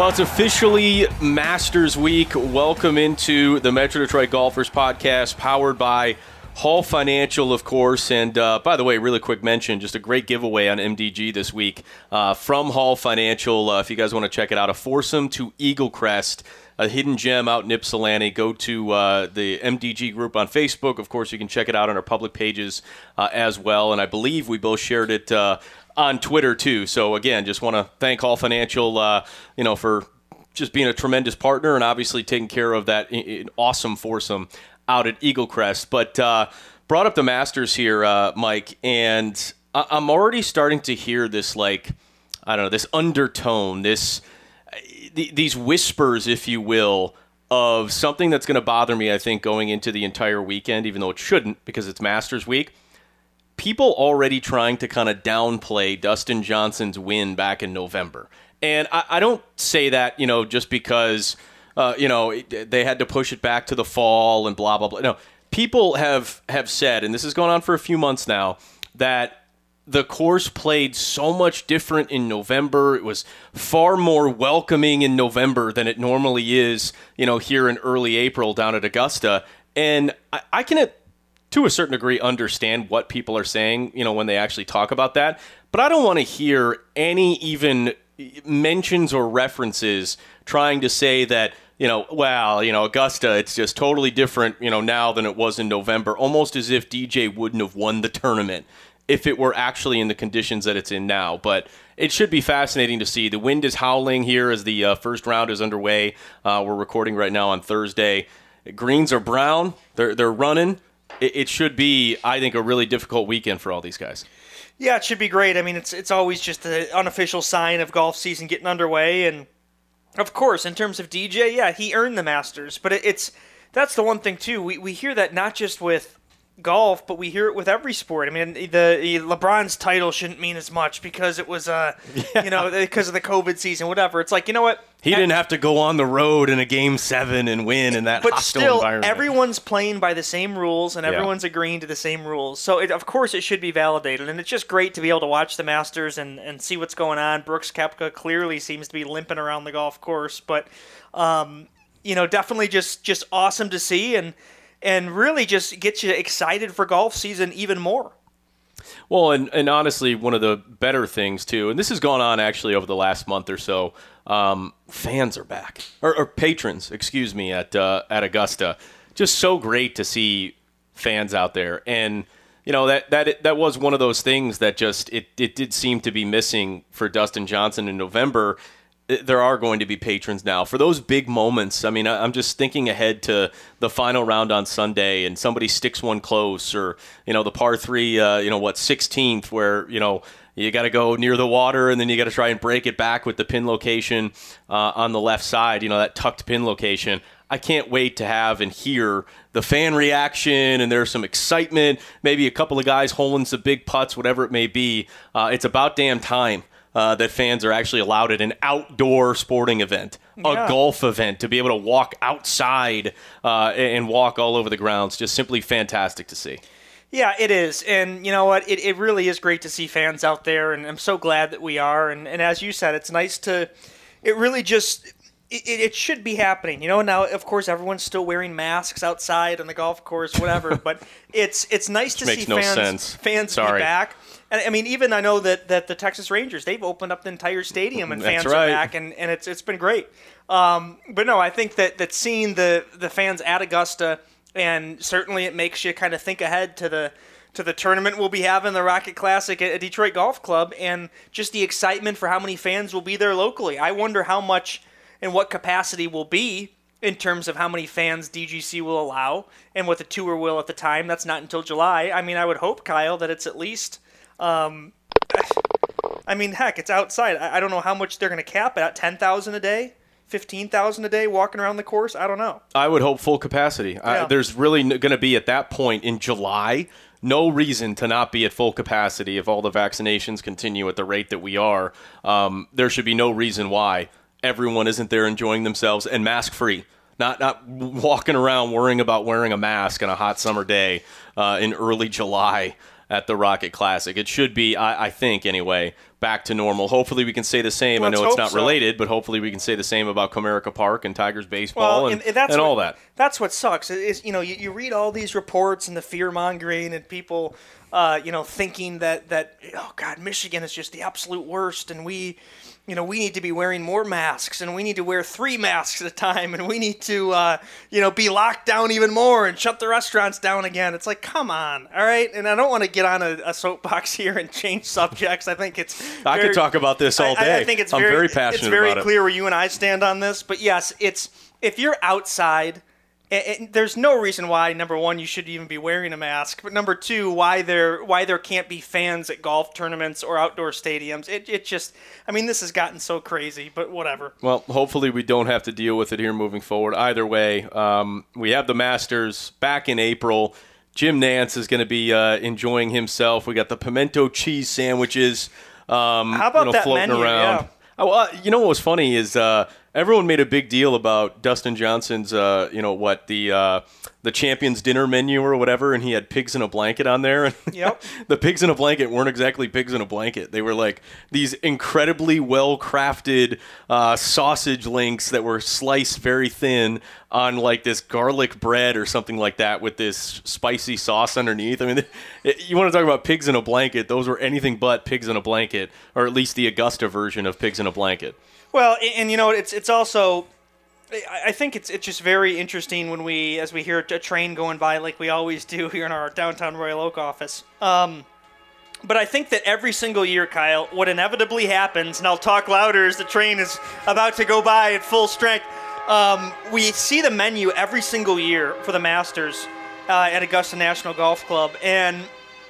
Well, it's officially Masters Week. Welcome into the Metro Detroit Golfers Podcast, powered by Hall Financial, of course. And uh, by the way, really quick mention just a great giveaway on MDG this week uh, from Hall Financial. Uh, if you guys want to check it out, a foursome to Eagle Crest. A hidden gem out in Ypsilanti. Go to uh, the MDG group on Facebook. Of course, you can check it out on our public pages uh, as well. And I believe we both shared it uh, on Twitter too. So again, just want to thank Hall Financial, uh, you know, for just being a tremendous partner and obviously taking care of that awesome foursome out at Eagle Crest. But uh, brought up the Masters here, uh, Mike, and I- I'm already starting to hear this like I don't know this undertone, this th- these whispers, if you will. Of something that's going to bother me, I think, going into the entire weekend, even though it shouldn't because it's Masters week people already trying to kind of downplay Dustin Johnson's win back in November. And I, I don't say that, you know, just because, uh, you know, they had to push it back to the fall and blah, blah, blah. No, people have, have said, and this has gone on for a few months now, that the course played so much different in November. It was far more welcoming in November than it normally is, you know, here in early April down at Augusta. And I, I can to a certain degree understand what people are saying, you know, when they actually talk about that. But I don't want to hear any even mentions or references trying to say that, you know, well, you know, Augusta, it's just totally different, you know, now than it was in November, almost as if DJ wouldn't have won the tournament if it were actually in the conditions that it's in now. But it should be fascinating to see. The wind is howling here as the uh, first round is underway. Uh, we're recording right now on Thursday. Greens are brown. They're they're running it, it should be, I think, a really difficult weekend for all these guys. Yeah, it should be great. I mean, it's it's always just an unofficial sign of golf season getting underway, and of course, in terms of DJ, yeah, he earned the Masters, but it, it's that's the one thing too. We we hear that not just with golf, but we hear it with every sport. I mean, the, the LeBron's title shouldn't mean as much because it was, uh, yeah. you know, because of the COVID season, whatever. It's like you know what. He didn't have to go on the road in a game seven and win in that but hostile still, environment. everyone's playing by the same rules and everyone's yeah. agreeing to the same rules. So, it, of course, it should be validated. And it's just great to be able to watch the Masters and, and see what's going on. Brooks Koepka clearly seems to be limping around the golf course, but, um, you know, definitely just just awesome to see. And and really just gets you excited for golf season even more. Well, and, and honestly, one of the better things too, and this has gone on actually over the last month or so. Um, fans are back, or, or, patrons, excuse me, at uh, at Augusta. Just so great to see fans out there, and you know that that that was one of those things that just it it did seem to be missing for Dustin Johnson in November there are going to be patrons now for those big moments. I mean, I'm just thinking ahead to the final round on Sunday, and somebody sticks one close, or you know, the par three, uh, you know, what 16th, where you know you got to go near the water, and then you got to try and break it back with the pin location uh, on the left side. You know, that tucked pin location. I can't wait to have and hear the fan reaction, and there's some excitement. Maybe a couple of guys holding some big putts, whatever it may be. Uh, it's about damn time uh, that fans are actually allowed at an outdoor sporting event, yeah. a golf event, to be able to walk outside uh, and walk all over the grounds. Just simply fantastic to see. Yeah, it is. And you know what? It, it really is great to see fans out there, and I'm so glad that we are. And, and as you said, it's nice to, it really just, it, it, should be happening. You know, now of course everyone's still wearing masks outside on the golf course, whatever. but it's it's nice to see no fans sense. fans Sorry. be back. And I mean, even I know that, that the Texas Rangers they've opened up the entire stadium and fans right. are back, and, and it's it's been great. Um, but no, I think that that seeing the the fans at Augusta, and certainly it makes you kind of think ahead to the to the tournament we'll be having the Rocket Classic at Detroit Golf Club, and just the excitement for how many fans will be there locally. I wonder how much and what capacity will be in terms of how many fans DGC will allow and what the tour will at the time. That's not until July. I mean, I would hope, Kyle, that it's at least um, I mean, heck, it's outside. I, I don't know how much they're going to cap it at. Ten thousand a day, fifteen thousand a day walking around the course. I don't know. I would hope full capacity. Yeah. there's really going to be at that point in July no reason to not be at full capacity if all the vaccinations continue at the rate that we are. Um, there should be no reason why everyone isn't there enjoying themselves and mask free. Not not walking around worrying about wearing a mask on a hot summer day uh, in early July at the Rocket Classic. It should be, I, I think, anyway, back to normal. Hopefully, we can say the same. Let's I know it's not so. related, but hopefully, we can say the same about Comerica Park and Tigers baseball and, and, that's all what, that. That's what sucks. Is you know you, you read all these reports and the fear mongering and people, uh, you know, thinking that that oh God, Michigan is just the absolute worst, and we, you know, we need to be wearing more masks, and we need to wear three masks at a time, and we need to, uh, you know, be locked down even more and shut the restaurants down again. It's like, come on, all right. And I don't want to get on a, a soapbox here and change subjects. I think it's. I could talk about this all I- I- day. I, think it's I'm very, very passionate It's very about it. clear where you and I stand on this. But yes, it's if you're outside. A- a- there's no reason why number one you should even be wearing a mask, but number two why there why there can't be fans at golf tournaments or outdoor stadiums. It, it just I mean this has gotten so crazy, but whatever. Well, hopefully we don't have to deal with it here moving forward. Either way, um, we have the Masters back in April. Jim Nantz is going to be uh, enjoying himself. We got the pimento cheese sandwiches. Um, How about you know, that floating menu? around. Yeah. Oh, uh, you know what was funny is uh, everyone made a big deal about Dustin Johnson's, uh, you know what the uh, the champions dinner menu or whatever, and he had pigs in a blanket on there. And Yep. the pigs in a blanket weren't exactly pigs in a blanket. They were like these incredibly well crafted uh, sausage links that were sliced very thin on like this garlic bread or something like that with this spicy sauce underneath. I mean, it, you want to talk about pigs in a blanket? Those were anything but pigs in a blanket, or at least the Augusta version of pigs in a blanket. Well, and, and you know it's it's also. I think it's it's just very interesting when we, as we hear a train going by, like we always do here in our downtown Royal Oak office. Um, but I think that every single year, Kyle, what inevitably happens, and I'll talk louder as the train is about to go by at full strength. Um, we see the menu every single year for the Masters uh, at Augusta National Golf Club, and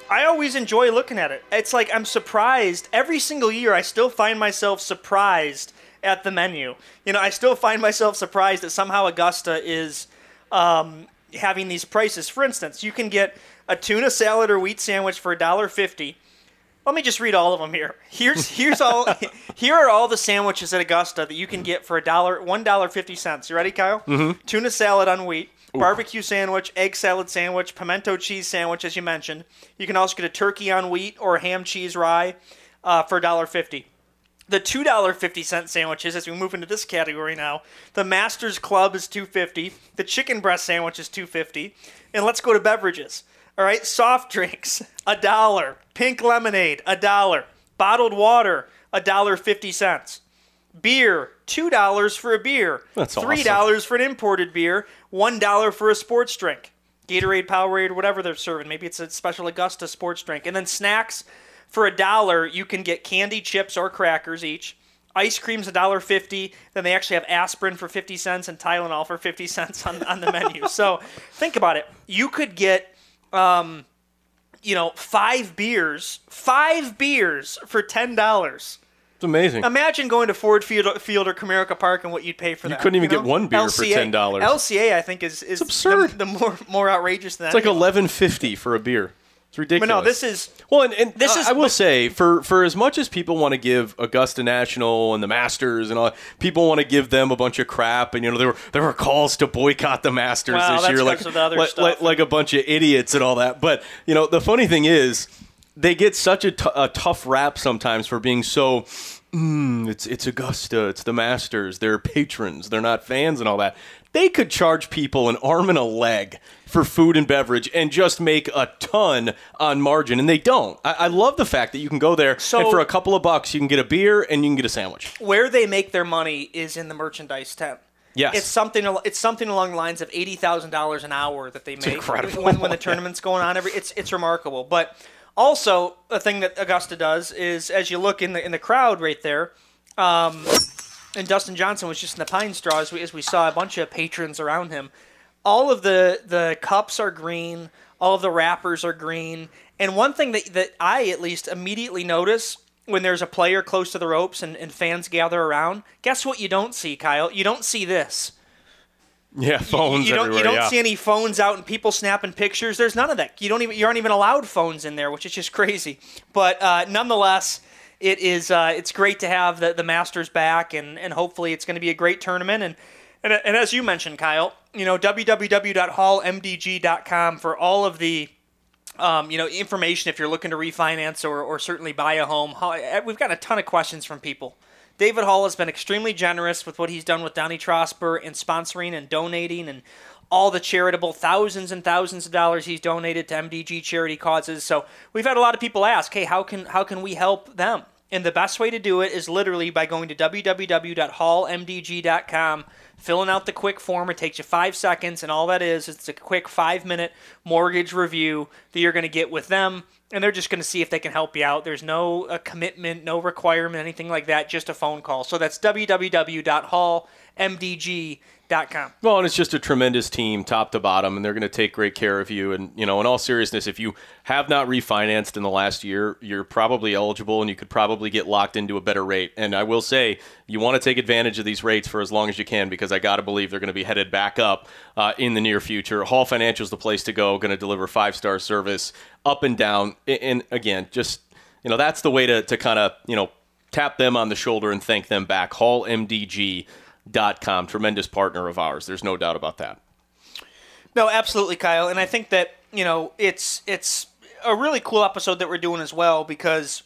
I always enjoy looking at it. It's like I'm surprised every single year. I still find myself surprised at the menu. You know, I still find myself surprised that somehow Augusta is um, having these prices. For instance, you can get a tuna salad or wheat sandwich for $1.50. Let me just read all of them here. Here's here's all here are all the sandwiches at Augusta that you can get for a dollar one dollar fifty cents. You ready, Kyle? Mm-hmm. Tuna salad on wheat, barbecue sandwich, egg salad sandwich, pimento cheese sandwich, as you mentioned. You can also get a turkey on wheat or ham cheese rye uh, for a dollar fifty. The two dollar fifty cent sandwiches, as we move into this category now, the Masters Club is two fifty. The chicken breast sandwich is two fifty. And let's go to beverages. All right, soft drinks, a dollar. Pink lemonade, a dollar. Bottled water, a dollar fifty cents. Beer, two dollars for a beer. That's Three awesome. dollars for an imported beer. One dollar for a sports drink. Gatorade, Powerade, whatever they're serving. Maybe it's a special Augusta sports drink. And then snacks, for a dollar, you can get candy, chips, or crackers each. Ice cream's a dollar fifty. Then they actually have aspirin for fifty cents and Tylenol for fifty cents on, on the menu. So think about it. You could get um, you know, five beers, five beers for ten dollars. It's amazing. Imagine going to Ford Field, Field or Comerica Park and what you'd pay for that. You couldn't even you get one beer for $10. LCA, I think, is is absurd. The, the more more outrageous than that. it's like eleven fifty for a beer. It's ridiculous. But no, this is Well, and, and This uh, is- I will but- say for for as much as people want to give Augusta National and the Masters and all, people want to give them a bunch of crap, and you know there were there were calls to boycott the Masters this year, like because of the other like, like like a bunch of idiots and all that. But you know the funny thing is, they get such a, t- a tough rap sometimes for being so. Mm, it's it's Augusta, it's the Masters. They're patrons. They're not fans and all that. They could charge people an arm and a leg for food and beverage and just make a ton on margin, and they don't. I, I love the fact that you can go there So- and for a couple of bucks you can get a beer and you can get a sandwich. where they make their money is in the merchandise tent. Yes. It's something. It's something along the lines of eighty thousand dollars an hour that they make incredible. when, when the tournament's going on. Every it's it's remarkable. But also a thing that Augusta does is as you look in the in the crowd right there, um, and Dustin Johnson was just in the pine straw as we, as we saw a bunch of patrons around him. All of the the cups are green. All of the wrappers are green. And one thing that that I at least immediately notice when there's a player close to the ropes and, and fans gather around. Guess what you don't see, Kyle? You don't see this. Yeah, phones you, you don't. You don't yeah. see any phones out and people snapping pictures. There's none of that. You don't even you aren't even allowed phones in there, which is just crazy. But uh, nonetheless, it is uh, it's great to have the, the Masters back, and, and hopefully it's going to be a great tournament. And, and and as you mentioned, Kyle, you know www.hallmdg.com for all of the um, you know information if you're looking to refinance or, or certainly buy a home. We've got a ton of questions from people. David Hall has been extremely generous with what he's done with Donnie Trosper and sponsoring and donating and all the charitable thousands and thousands of dollars he's donated to MDG charity causes. So we've had a lot of people ask, "Hey, how can how can we help them?" And the best way to do it is literally by going to www.hallmdg.com, filling out the quick form. It takes you five seconds, and all that is it's a quick five minute mortgage review that you're going to get with them and they're just going to see if they can help you out. There's no uh, commitment, no requirement, anything like that, just a phone call. So that's www.hallmdg.com. Well, and it's just a tremendous team, top to bottom, and they're going to take great care of you. And you know, in all seriousness, if you have not refinanced in the last year, you're probably eligible, and you could probably get locked into a better rate. And I will say, you want to take advantage of these rates for as long as you can, because I got to believe they're going to be headed back up uh, in the near future. Hall Financial is the place to go. Going to deliver five star service up and down. And- again, just you know, that's the way to to kind of you know tap them on the shoulder and thank them back. HallMDG com tremendous partner of ours. There's no doubt about that. No, absolutely, Kyle. And I think that you know it's it's a really cool episode that we're doing as well because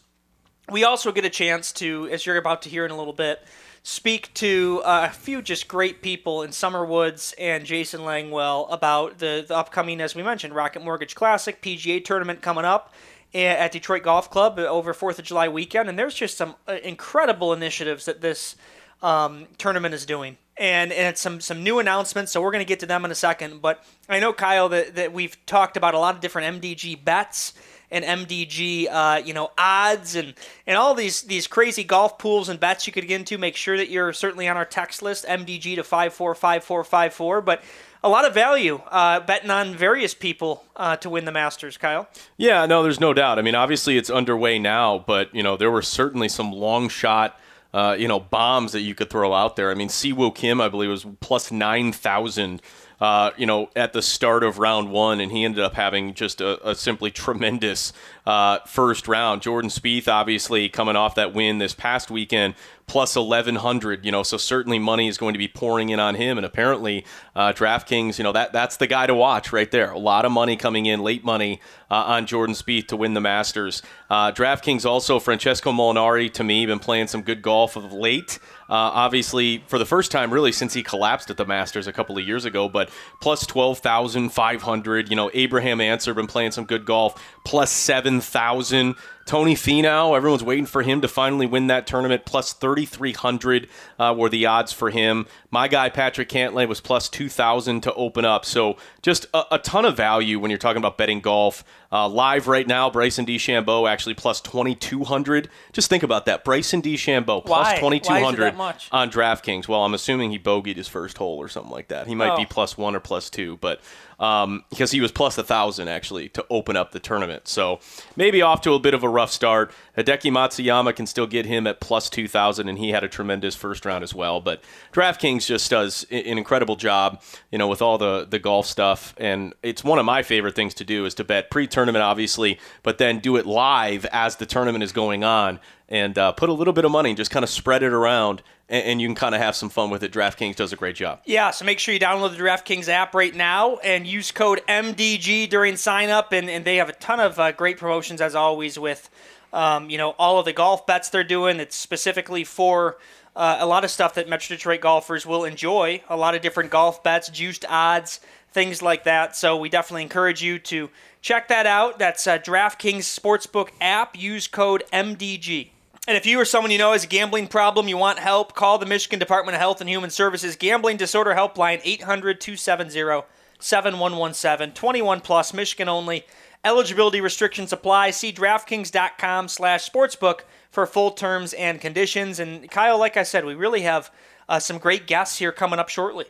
we also get a chance to, as you're about to hear in a little bit, speak to uh, a few just great people in Summer Woods and Jason Langwell about the, the upcoming, as we mentioned, Rocket Mortgage Classic PGA tournament coming up at Detroit Golf Club over Fourth of July weekend, and there's just some uh, incredible initiatives that this um, tournament is doing. And, and it's some, some new announcements, so we're going to get to them in a second. But I know, Kyle, that, that we've talked about a lot of different MDG bets and MDG, uh, you know, odds and, and all these these crazy golf pools and bets you could get into. Make sure that you're certainly on our text list, MDG to five four five four five four. But a lot of value uh, betting on various people uh, to win the Masters, Kyle. yeah no there's no doubt i mean obviously it's underway now but you know there were certainly some long shot uh, you know bombs that you could throw out there i mean siwoo kim i believe was plus 9000 uh, you know, at the start of round one, and he ended up having just a, a simply tremendous uh, first round. Jordan Spieth, obviously, coming off that win this past weekend, plus 1100 you know so certainly money is going to be pouring in on him. And apparently uh, draftkings you know that that's the guy to watch right there. A lot of money coming in late money uh, on jordan Spieth to win the masters. Uh, draftkings also francesco molinari to me been playing some good golf of late. Uh, obviously for the first time really since he collapsed at the masters a couple of years ago but plus 12500 you know abraham Ancer been playing some good golf plus 7000 Tony Finau, everyone's waiting for him to finally win that tournament. Plus 3,300 uh, were the odds for him. My guy, Patrick Cantlay, was plus 2,000 to open up. So just a, a, ton of value when you're talking about betting golf. Uh, live right now, Bryson DeChambeau actually plus 2,200. Just think about that. Bryson DeChambeau plus 2,200 Why is it that much? on DraftKings. Well, I'm assuming he bogeyed his first hole or something like that. He might Oh. be plus one or plus two, but um, because he was plus a thousand actually to open up the tournament. So maybe off to a bit of a rough start. Hideki Matsuyama can still get him at plus two thousand, and he had a tremendous first round as well. But DraftKings just does an incredible job, you know, with all the the golf stuff, and it's one of my favorite things to do is to bet pre-tournament, obviously, but then do it live as the tournament is going on. And uh, put a little bit of money and just kind of spread it around, and, and you can kind of have some fun with it. DraftKings does a great job. Yeah, so make sure you download the DraftKings app right now and use code MDG during sign up, and, and they have a ton of uh, great promotions as always with, um, you know, all of the golf bets they're doing. It's specifically for uh, a lot of stuff that Metro Detroit golfers will enjoy. A lot of different golf bets, juiced odds, things like that. So we definitely encourage you to check that out. That's uh, DraftKings Sportsbook app. Use code MDG. And if you or someone you know has a gambling problem, you want help, call the Michigan Department of Health and Human Services Gambling Disorder Helpline 800 270 7117. 21 plus, Michigan only. Eligibility restrictions apply. See DraftKings.com slash sportsbook for full terms and conditions. And Kyle, like I said, we really have uh, some great guests here coming up shortly.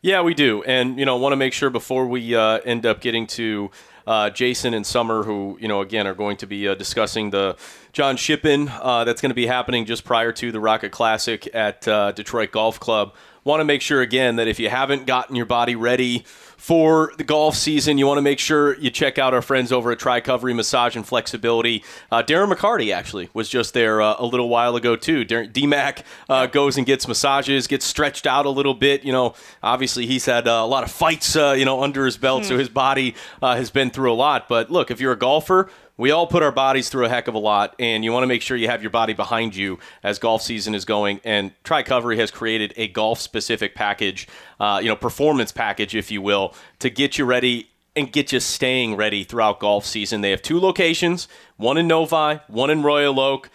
Yeah, we do, and you know, want to make sure before we uh, end up getting to uh, Jason and Summer, who you know again are going to be uh, discussing the John Shippen uh, that's going to be happening just prior to the Rocket Classic at uh, Detroit Golf Club. Want to make sure again that if you haven't gotten your body ready for the golf season, you want to make sure you check out our friends over at Tricovery Massage and Flexibility. Uh, Darren McCarty actually was just there uh, a little while ago too. DMAC uh, goes and gets massages, gets stretched out a little bit. You know, obviously he's had uh, a lot of fights, uh, you know, under his belt, hmm. so his body uh, has been through a lot. But look, if you're a golfer we all put our bodies through a heck of a lot, and you want to make sure you have your body behind you as golf season is going. And Tricovery has created a golf specific package, uh, you know, performance package, if you will, to get you ready and get you staying ready throughout golf season. They have two locations, one in Novi, one in Royal Oak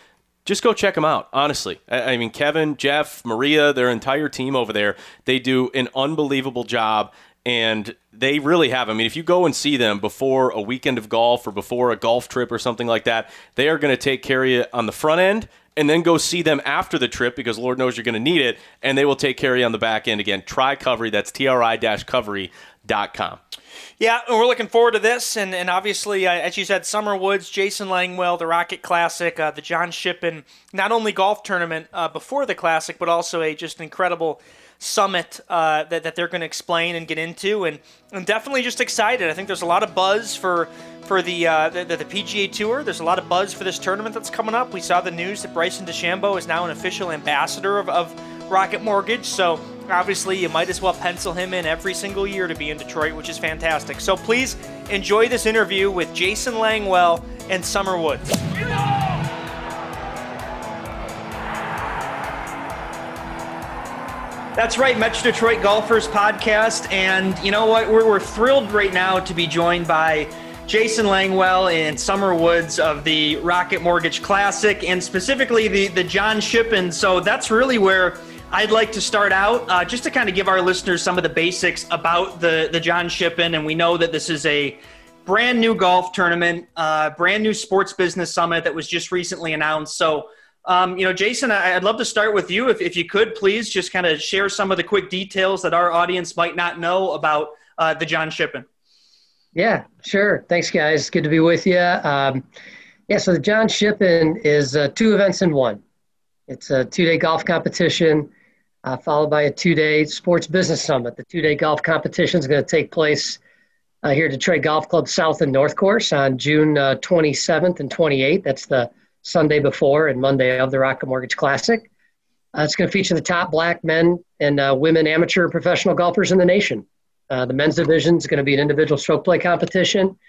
just go check them out. Honestly, I, mean, Kevin, Jeff, Maria, their entire team over there, they do an unbelievable job and they really have. I mean, if you go and see them before a weekend of golf or before a golf trip or something like that, they are going to take care of you on the front end and then go see them after the trip because Lord knows you're going to need it, and they will take care of you on the back end. Again, try Tricovery, that's tri-covery.com. Yeah, and we're looking forward to this, and, and obviously, uh, as you said, Summer Woods, Jason Langwell, the Rocket Classic, uh, the John Shippen, not only golf tournament uh, before the Classic, but also a just incredible – summit uh, that, that they're going to explain and get into, and I'm definitely just excited. I think there's a lot of buzz for for the, uh, the, the PGA Tour. There's a lot of buzz for this tournament that's coming up. We saw the news that Bryson DeChambeau is now an official ambassador of, of Rocket Mortgage, so obviously you might as well pencil him in every single year to be in Detroit, which is fantastic. So please enjoy this interview with Jason Langwell and Summer Woods. That's right, Metro Detroit Golfers podcast. And you know what? We're, we're thrilled right now to be joined by Jason Langwell and Summer Woods of the Rocket Mortgage Classic and specifically the, the John Shippen. So that's really where I'd like to start out, uh, just to kind of give our listeners some of the basics about the, the John Shippen. And we know that this is a brand new golf tournament, uh, brand new sports business summit that was just recently announced. So um, you know, Jason, I, would love to start with you. If, if you could, please just kind of share some of the quick details that our audience might not know about uh, the John Shippen. Yeah, sure. Thanks, guys. Good to be with you. Um, yeah, so the John Shippen is uh, two events in one. It's a two-day golf competition uh, followed by a two-day sports business summit. The two-day golf competition is going to take place uh, here at Detroit Golf Club South and North Course on June 27th uh, and 28th. That's the Sunday before and Monday of the Rocket Mortgage Classic. Uh, it's going to feature the top black men and uh, women amateur professional golfers in the nation. Uh, the men's division is going to be an individual stroke play competition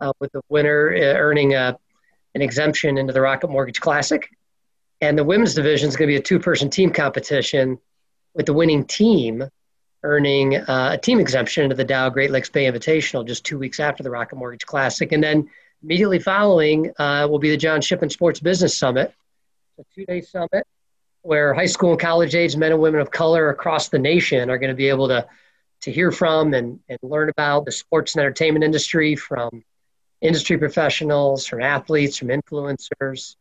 uh, with the winner uh, earning uh, an exemption into the Rocket Mortgage Classic. And the women's division is going to be a two person team competition with the winning team earning a team exemption into the Dow Great Lakes Bay Invitational just two weeks after the Rocket Mortgage Classic. And then Immediately following uh, will be the John Shippen Sports Business Summit, it's a two day summit where high school and college age men and women of color across the nation are going to be able to, to hear from and, and learn about the sports and entertainment industry from industry professionals, from athletes, from influencers,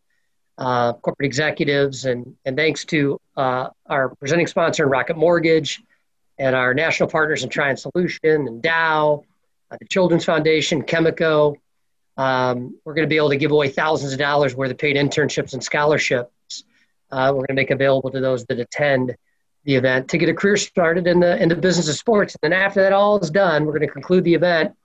uh, corporate executives, and, and thanks to uh, our presenting sponsor Rocket Mortgage and our national partners in Trion Solution and Dow, uh, the Children's Foundation, Chemico, um, we're going to be able to give away thousands of dollars worth of paid internships and scholarships. Uh, we're going to make available to those that attend the event to get a career started in the in the business of sports. And then after that all is done, we're going to conclude the event,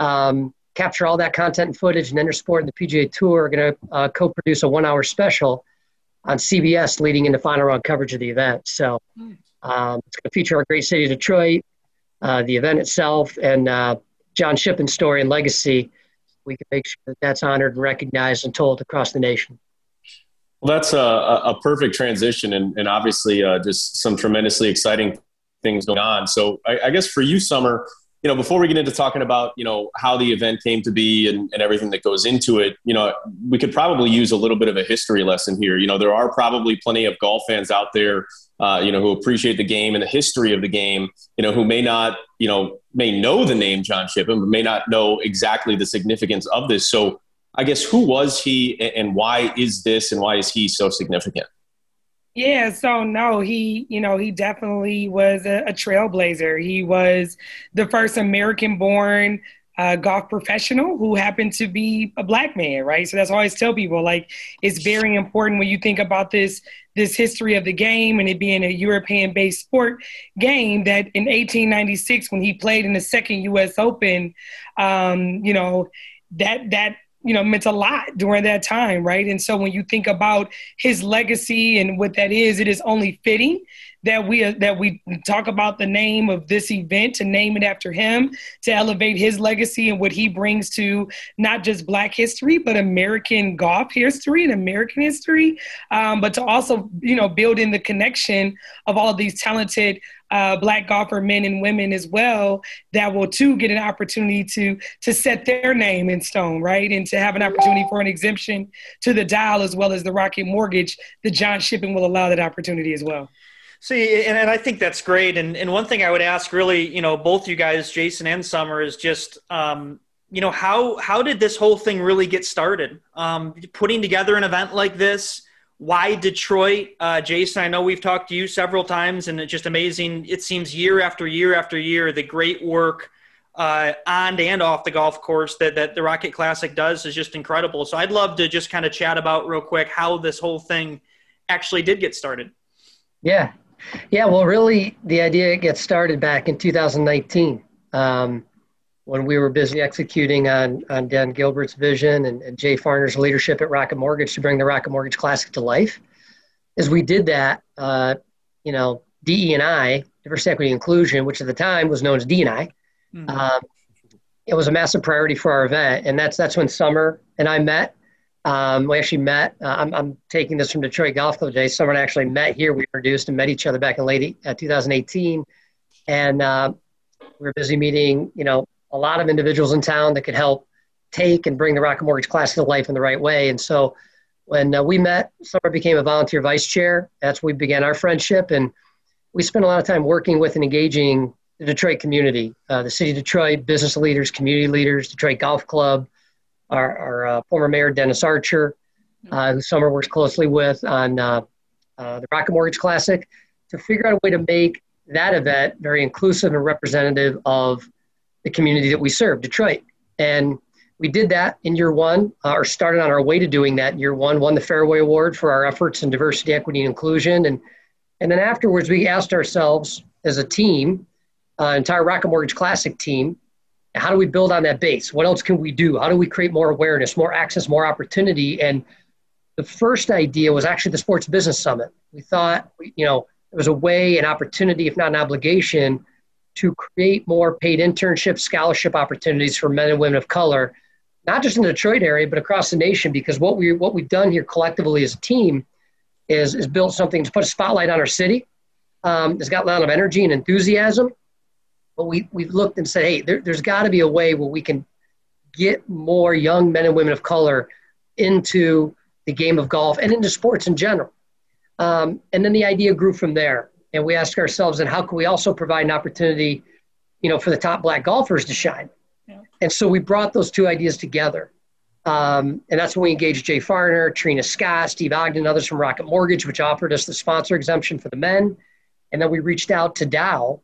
um, capture all that content and footage, and Intersport and the PGA Tour are going to uh, co-produce a one-hour special on CBS leading into final round coverage of the event. So um, it's going to feature our great city of Detroit, uh, the event itself, and uh, John Shippen's story and legacy we can make sure that that's honored and recognized and told across the nation. Well, that's a, a perfect transition, and, and obviously uh, just some tremendously exciting things going on. So, I, I, guess for you, Summer, you know, before we get into talking about you know how the event came to be and, and everything that goes into it, you know, we could probably use a little bit of a history lesson here. You know, there are probably plenty of golf fans out there uh, you know, who appreciate the game and the history of the game, you know, who may not, you know, may know the name John Shippen, but may not know exactly the significance of this. So I guess who was he and why is this and why is he so significant? Yeah, so no, he, you know, he definitely was a, a trailblazer. He was the first American born uh, golf professional who happened to be a black man, right? So that's always tell people like it's very important when you think about this this history of the game and it being a European based sport game that in 1896 when he played in the second U.S. Open, um, you know that that you know meant a lot during that time right? And so when you think about his legacy and what that is it is only fitting that we that we talk about the name of this event to name it after him to elevate his legacy and what he brings to not just black history but american golf history and american history. Um, but to also you know build in the connection of all of these talented uh, black golfer men and women as well that will too get an opportunity to to set their name in stone, right, and to have an opportunity for an exemption to the Dow as well as the Rocket Mortgage. The John Shippen will allow that opportunity as well. See, and, and I think that's great. And, and one thing I would ask, really, you know, both you guys, Jason and Summer, is just, um, you know, how how did this whole thing really get started? Um, putting together an event like this why Detroit? Uh, Jason, I know we've talked to you several times, and it's just amazing. It seems year after year after year, the great work uh, on and off the golf course that, that the Rocket Classic does is just incredible. So I'd love to just kind of chat about real quick how this whole thing actually did get started. Yeah. Yeah. Well, really, the idea gets started back in 2019. Um, when we were busy executing on, on Dan Gilbert's vision and, and Jay Farner's leadership at Rocket Mortgage to bring the Rocket Mortgage Classic to life. As we did that, uh, you know, DE&I, diversity, equity, inclusion, which at the time was known as D&I, mm-hmm. um, it was a massive priority for our event, and that's that's when Summer and I met. Um, we actually met. Uh, I'm, I'm taking this from Detroit Golf Club today. Summer and I actually met here. We introduced and met each other back in late uh, 2018, and uh, we were busy meeting, you know, a lot of individuals in town that could help take and bring the Rocket Mortgage Classic to life in the right way. And so when uh, we met, Summer became a volunteer vice chair. That's when we began our friendship. And we spent a lot of time working with and engaging the Detroit community, uh, the city of Detroit, business leaders, community leaders, Detroit Golf Club, our, our uh, former mayor, Dennis Archer, uh, who Summer works closely with on uh, uh, the Rocket Mortgage Classic, to figure out a way to make that event very inclusive and representative of the community that we serve, Detroit. And we did that in year one, uh, or started on our way to doing that in year one, won the Fairway Award for our efforts in diversity, equity, and inclusion. And, and then afterwards, we asked ourselves as a team, uh, entire Rocket Mortgage Classic team, how do we build on that base? What else can we do? How do we create more awareness, more access, more opportunity? And the first idea was actually the Sports Business Summit. We thought, you know, it was a way, an opportunity, if not an obligation, to create more paid internship scholarship opportunities for men and women of color, not just in the Detroit area, but across the nation. Because what we what we've done here collectively as a team is is built something to put a spotlight on our city. Um, it's got a lot of energy and enthusiasm, but we we've looked and said, hey, there, there's got to be a way where we can get more young men and women of color into the game of golf and into sports in general. Um, and then the idea grew from there and we ask ourselves, and how can we also provide an opportunity, you know, for the top black golfers to shine? Yeah. And so we brought those two ideas together. Um, and that's when we engaged Jay Farner, Trina Scott, Steve Ogden, and others from Rocket Mortgage, which offered us the sponsor exemption for the men. And then we reached out to Dow,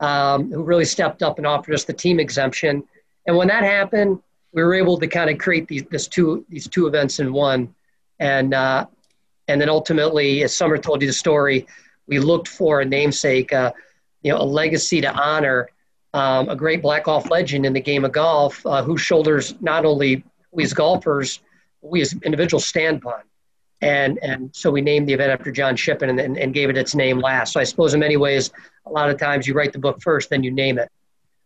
um, who really stepped up and offered us the team exemption. And when that happened, we were able to kind of create these, this two, these two events in one. And, uh, and then ultimately, as Summer told you the story, we looked for a namesake, uh, you know, a legacy to honor um, a great black golf legend in the game of golf, uh, whose shoulders not only we as golfers, we as individuals stand upon. And, and so we named the event after John Shippen and, and, and, gave it its name last. So I suppose in many ways, a lot of times you write the book first, then you name it.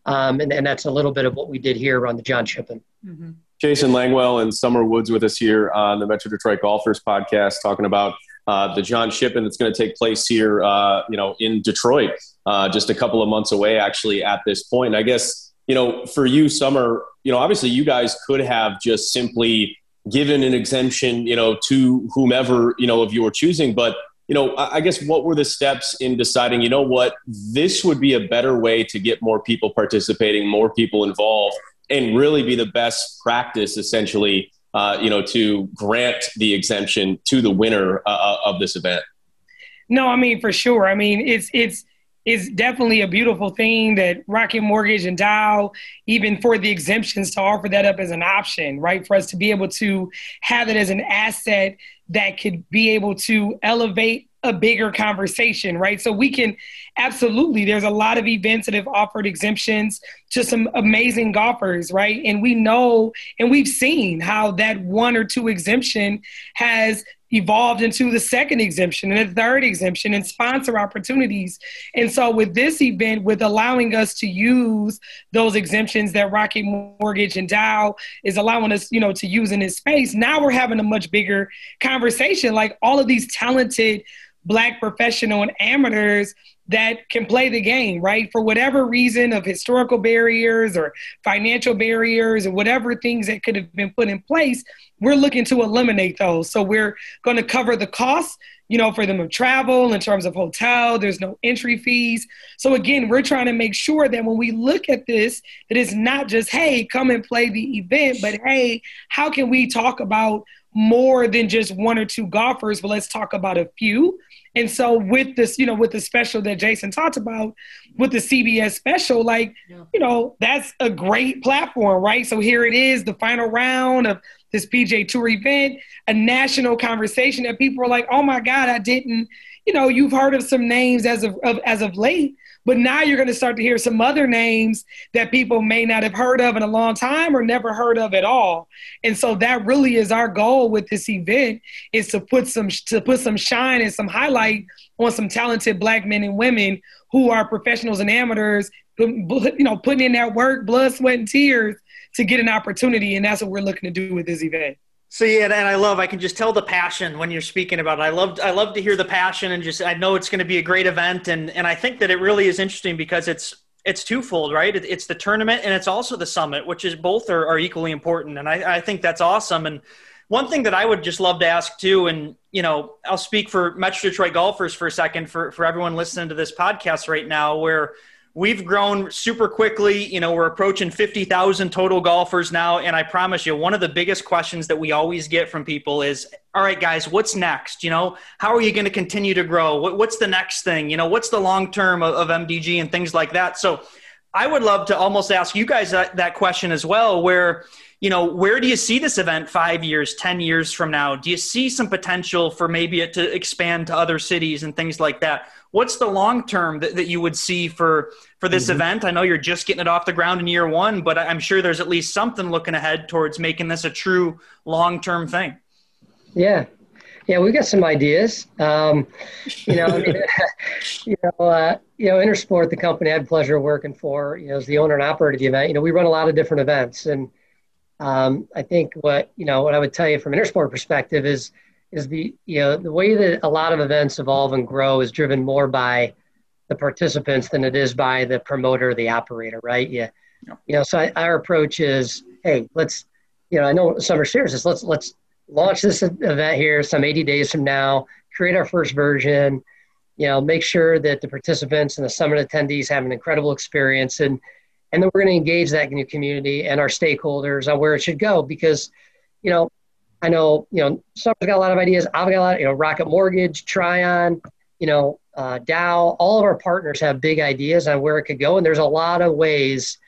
Um, and, and that's a little bit of what we did here on the John Shippen. Mm-hmm. Jason Langwell and Summer Woods with us here on the Metro Detroit Golfers podcast, talking about uh, the John Shippen that's going to take place here, uh, you know, in Detroit, uh, just a couple of months away, actually, at this point. I guess, you know, for you, Summer, you know, obviously you guys could have just simply given an exemption, you know, to whomever, you know, of your choosing. But, you know, I guess what were the steps in deciding, you know what, this would be a better way to get more people participating, more people involved, and really be the best practice, essentially, uh, you know, to grant the exemption to the winner uh, uh, of this event? No, I mean for sure. I mean it's it's it's definitely a beautiful thing that Rocket Mortgage and Dow, even for the exemptions, to offer that up as an option, right? For us to be able to have it as an asset that could be able to elevate a bigger conversation, right? So we can absolutely, there's a lot of events that have offered exemptions to some amazing golfers, right? And we know and we've seen how that one or two exemption has evolved into the second exemption and the third exemption and sponsor opportunities. And so with this event, with allowing us to use those exemptions that Rocket Mortgage and Dow is allowing us, you know, to use in this space, now we're having a much bigger conversation. Like all of these talented black professional and amateurs that can play the game, right? For whatever reason of historical barriers or financial barriers or whatever things that could have been put in place, we're looking to eliminate those. So we're going to cover the costs, you know, for them to travel in terms of hotel, there's no entry fees. So again, we're trying to make sure that when we look at this, it's not just, hey, come and play the event, but hey, how can we talk about more than just one or two golfers, but let's talk about a few and so with this, you know, with the special that Jason talked about, with the CBS special, like, yeah. you know, that's a great platform, right? So here it is, the final round of this PGA Tour event, a national conversation that people are like, oh my God, I didn't, you know, you've heard of some names as of, of as of late, but now you're going to start to hear some other names that people may not have heard of in a long time or never heard of at all. And so that really is our goal with this event is to put some to put some shine and some highlight on some talented black men and women who are professionals and amateurs, you know, putting in that work, blood, sweat, and tears to get an opportunity. And that's what we're looking to do with this event. So yeah, and I love. I can just tell the passion when you're speaking about it. I love. I love to hear the passion, and just I know it's going to be a great event, and and I think that it really is interesting because it's it's twofold, right? It's the tournament and it's also the summit, which is both are, are equally important, and I, I think that's awesome. And one thing that I would just love to ask too, and you know, I'll speak for Metro Detroit golfers for a second for for everyone listening to this podcast right now, where we've grown super quickly. You know, we're approaching 50,000 total golfers now. And I promise you, one of the biggest questions that we always get from people is, all right, guys, what's next? You know, how are you going to continue to grow? What's the next thing? You know, what's the long term of, of, MDG and things like that? So I would love to almost ask you guys that, that question as well, where, you know, where do you see this event five years, 10 years from now? Do you see some potential for maybe it to expand to other cities and things like that? What's the long term that, that you would see for, for this mm-hmm. event? I know you're just getting it off the ground in year one, but I'm sure there's at least something looking ahead towards making this a true long term thing. Yeah. Yeah, we've got some ideas. Um, you know, I mean, you know, uh, you know, Intersport, the company I had pleasure working for, you know, as the owner and operator of the event. You know, we run a lot of different events, and um, I think what you know what I would tell you from an intersport perspective is is the you know the way that a lot of events evolve and grow is driven more by the participants than it is by the promoter, the operator, right? Yeah, yeah. you know. So I, our approach is, hey, let's you know I know Summer Series is let's let's launch this event here some 80 days from now, create our first version, you know, make sure that the participants and the summit attendees have an incredible experience and and then we're going to engage that new community and our stakeholders on where it should go because you know i know you know summer's got a lot of ideas i've got a lot you know rocket mortgage Trion you know uh, dow all of our partners have big ideas on where it could go and there's a lot of ways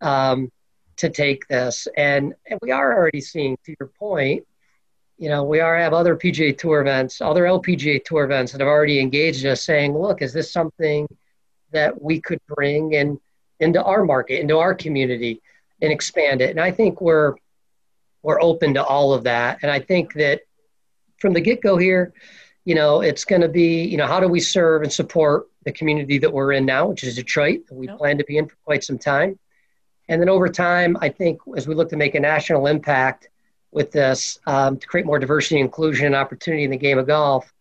um, to take this and, and we are already seeing to your point you know we are have other pga tour events other lpga tour events that have already engaged us saying look is this something that we could bring and into our market, into our community, and expand it. And I think we're we're open to all of that. And I think that from the get go here, you know, it's going to be, you know, how do we serve and support the community that we're in now, which is Detroit, that we yep. plan to be in for quite some time. And then over time, I think as we look to make a national impact with this um, to create more diversity, inclusion, and opportunity in the game of golf,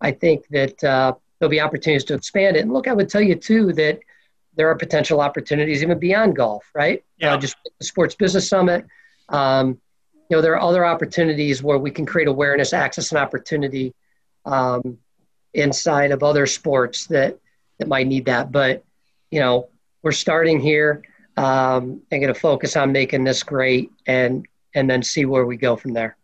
I think that uh, there'll be opportunities to expand it. And look, I would tell you too that there are potential opportunities even beyond golf, right? Yeah. Uh, just the Sports Business Summit. Um, you know, there are other opportunities where we can create awareness, access, and opportunity um, inside of other sports that that might need that. But you know, we're starting here um, and going to focus on making this great, and and then see where we go from there.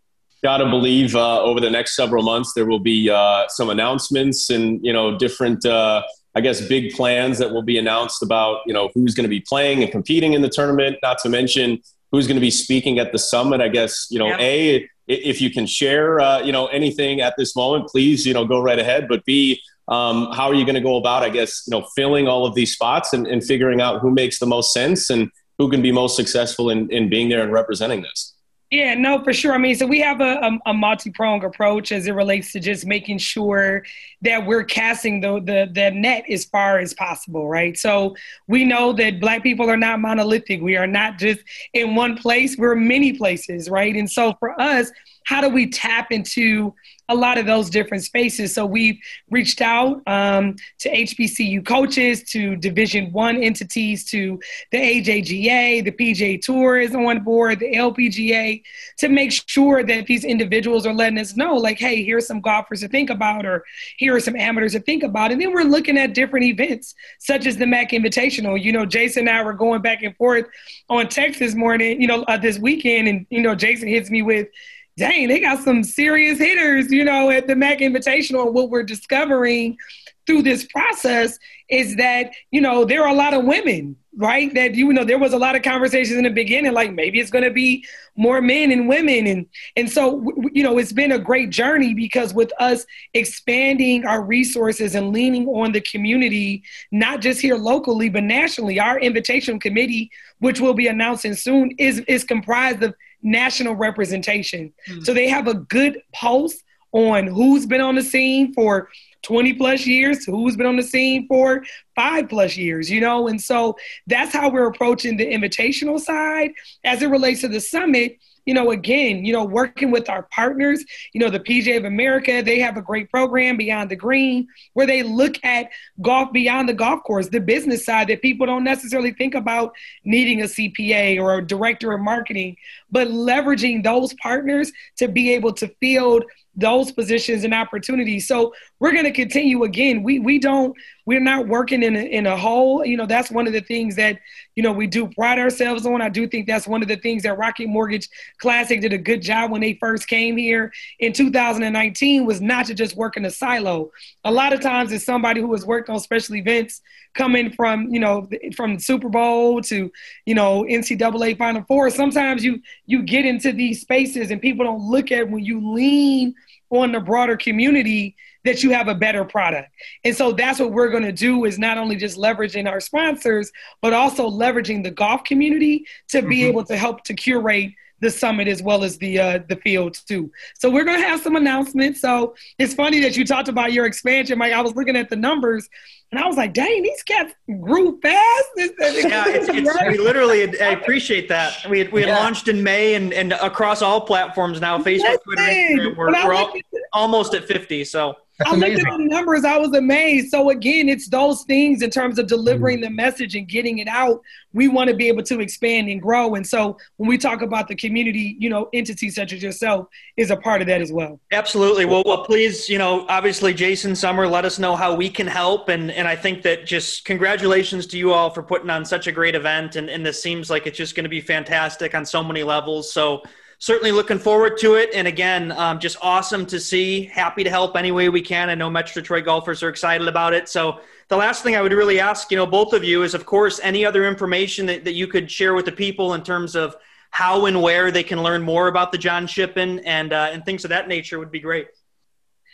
got to believe uh, over the next several months there will be uh, some announcements and you know different uh, I guess big plans that will be announced about you know who's going to be playing and competing in the tournament. Not to mention who's going to be speaking at the summit. I guess you know a if you can share uh, you know anything at this moment, please you know go right ahead. But b um, how are you going to go about I guess you know filling all of these spots and, and figuring out who makes the most sense and who can be most successful in, in being there and representing this. Yeah, no, for sure. I mean, so we have a, um, a, a multi pronged approach as it relates to just making sure that we're casting the, the the net as far as possible, right? So we know that Black people are not monolithic. We are not just in one place. We're many places, right? And so for us, how do we tap into a lot of those different spaces. So we've reached out um, to HBCU coaches, to Division One entities, to the AJGA, the PGA Tour is on board, the LPGA, to make sure that these individuals are letting us know, like, hey, here's some golfers to think about, or here are some amateurs to think about. And then we're looking at different events, such as the MAC Invitational. You know, Jason and I were going back and forth on text this morning, you know, uh, this weekend, and you know, Jason hits me with dang, they got some serious hitters, you know, at the MAC Invitational. And what we're discovering through this process is that, you know, there are a lot of women, right? That, you know, there was a lot of conversations in the beginning, like maybe it's going to be more men and women. And, and so, you know, it's been a great journey because with us expanding our resources and leaning on the community, not just here locally, but nationally, our invitation committee, which we'll be announcing soon, is, is comprised of national representation. Mm-hmm. So they have a good pulse on who's been on the scene for 20 plus years, who's been on the scene for five plus years, you know? And so that's how we're approaching the invitational side. As it relates to the summit, you know, again, you know, working with our partners, you know, the PGA of America, they have a great program, Beyond the Green, where they look at golf beyond the golf course, the business side that people don't necessarily think about needing a CPA or a director of marketing, but leveraging those partners to be able to field those positions and opportunities. So we're going to continue again. We we don't we're not working in a, in a hole. You know, that's one of the things that you know we do pride ourselves on. I do think that's one of the things that Rocket Mortgage Classic did a good job when they first came here in 2019 was not to just work in a silo. A lot of times, as somebody who has worked on special events, coming from you know from Super Bowl to you know NCAA Final Four, sometimes you you get into these spaces and people don't look at when you lean on the broader community that you have a better product. And so that's what we're going to do is not only just leveraging our sponsors, but also leveraging the golf community to be mm-hmm. able to help to curate the summit as well as the uh, the field too. So we're gonna have some announcements. So it's funny that you talked about your expansion, Mike. I was looking at the numbers, and I was like, "Dang, these cats grew fast." yeah, it's, it's, we literally. I appreciate that. We had, we had yeah. launched in May, and and across all platforms now, Facebook, Twitter, Instagram, we're, we're all, almost at fifty. So I looked at the numbers, I was amazed. So again, it's those things in terms of delivering the message and getting it out. We want to be able to expand and grow. And so when we talk about the community, you know, entities such as yourself is a part of that as well. Absolutely. Well, well, please, you know, obviously Jason Summer, let us know how we can help. And and I think that just congratulations to you all for putting on such a great event. And, and this seems like it's just going to be fantastic on so many levels. So certainly looking forward to it. And again, um, just awesome to see. Happy to help any way we can. I know Metro Detroit golfers are excited about it. So the last thing I would really ask, you know, both of you is, of course, any other information that, that you could share with the people in terms of how and where they can learn more about the John Shippen and uh, and things of that nature would be great.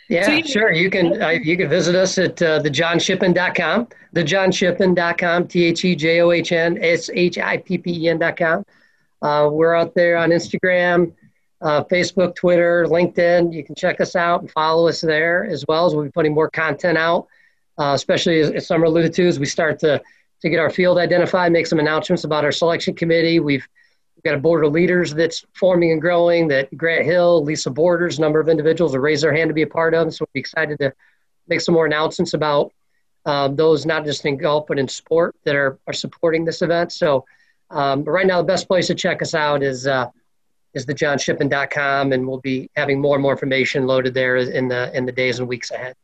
Yeah, so sure. You can uh, you can visit us at uh, thejohnshippen.com, thejohnshippen.com, T H E J O H N S H I P P E N.com. Uh, we're out there on Instagram, uh, Facebook, Twitter, LinkedIn. You can check us out and follow us there as well as we'll be putting more content out, uh, especially as, as Summer alluded to, as we start to, to get our field identified, make some announcements about our selection committee. We've, we've got a board of leaders that's forming and growing that Grant Hill, Lisa Borders, a number of individuals have raised their hand to be a part of. So we're excited to make some more announcements about um, those not just in golf but in sport that are, are supporting this event. So um, but right now, the best place to check us out is uh, is thejohnshippen.com, and we'll be having more and more information loaded there in the in the days and weeks ahead.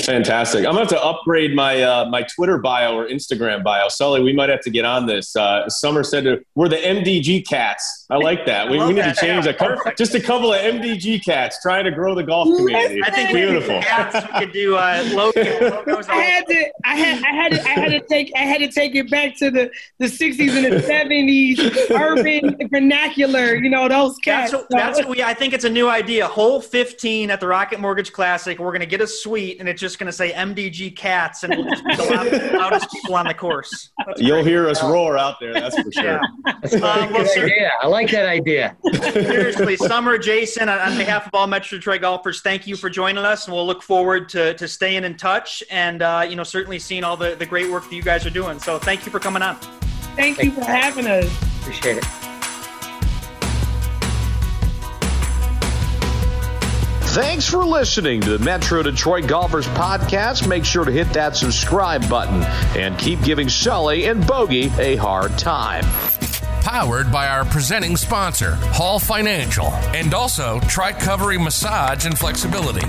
Fantastic. I'm gonna have to upgrade my uh, my Twitter bio or Instagram bio. Sully, we might have to get on this. Uh, Summer said to, we're the MDG cats. I like that. We, we need that. to change yeah, that. Just a couple of MDG cats trying to grow the golf community. I think beautiful. We, cats, we could do uh, logos. I had to. I had. I had. To, I had to take. I had to take it back to the the 60s and the 70s urban vernacular. You know those cats. That's what, that's what we. I think it's a new idea. Hole 15 at the Rocket Mortgage Classic. We're gonna get a suite and it's just going to say MDG Cats, and we'll just be the loudest, loudest people on the course. That's You'll great. hear us roar out there. That's for sure. Yeah. That's um, well, idea. I like that idea. Seriously, Summer, Jason, on, behalf of all Metro Detroit golfers, thank you for joining us, and we'll look forward to, to staying in touch and uh, you know certainly seeing all the, the great work that you guys are doing. So thank you for coming on. Thank, thank you for having us. Appreciate it. Thanks for listening to the Metro Detroit Golfers Podcast. Make sure to hit that subscribe button and keep giving Sully and Bogey a hard time. Powered by our presenting sponsor, Hall Financial, and also Tricovery Massage and Flexibility.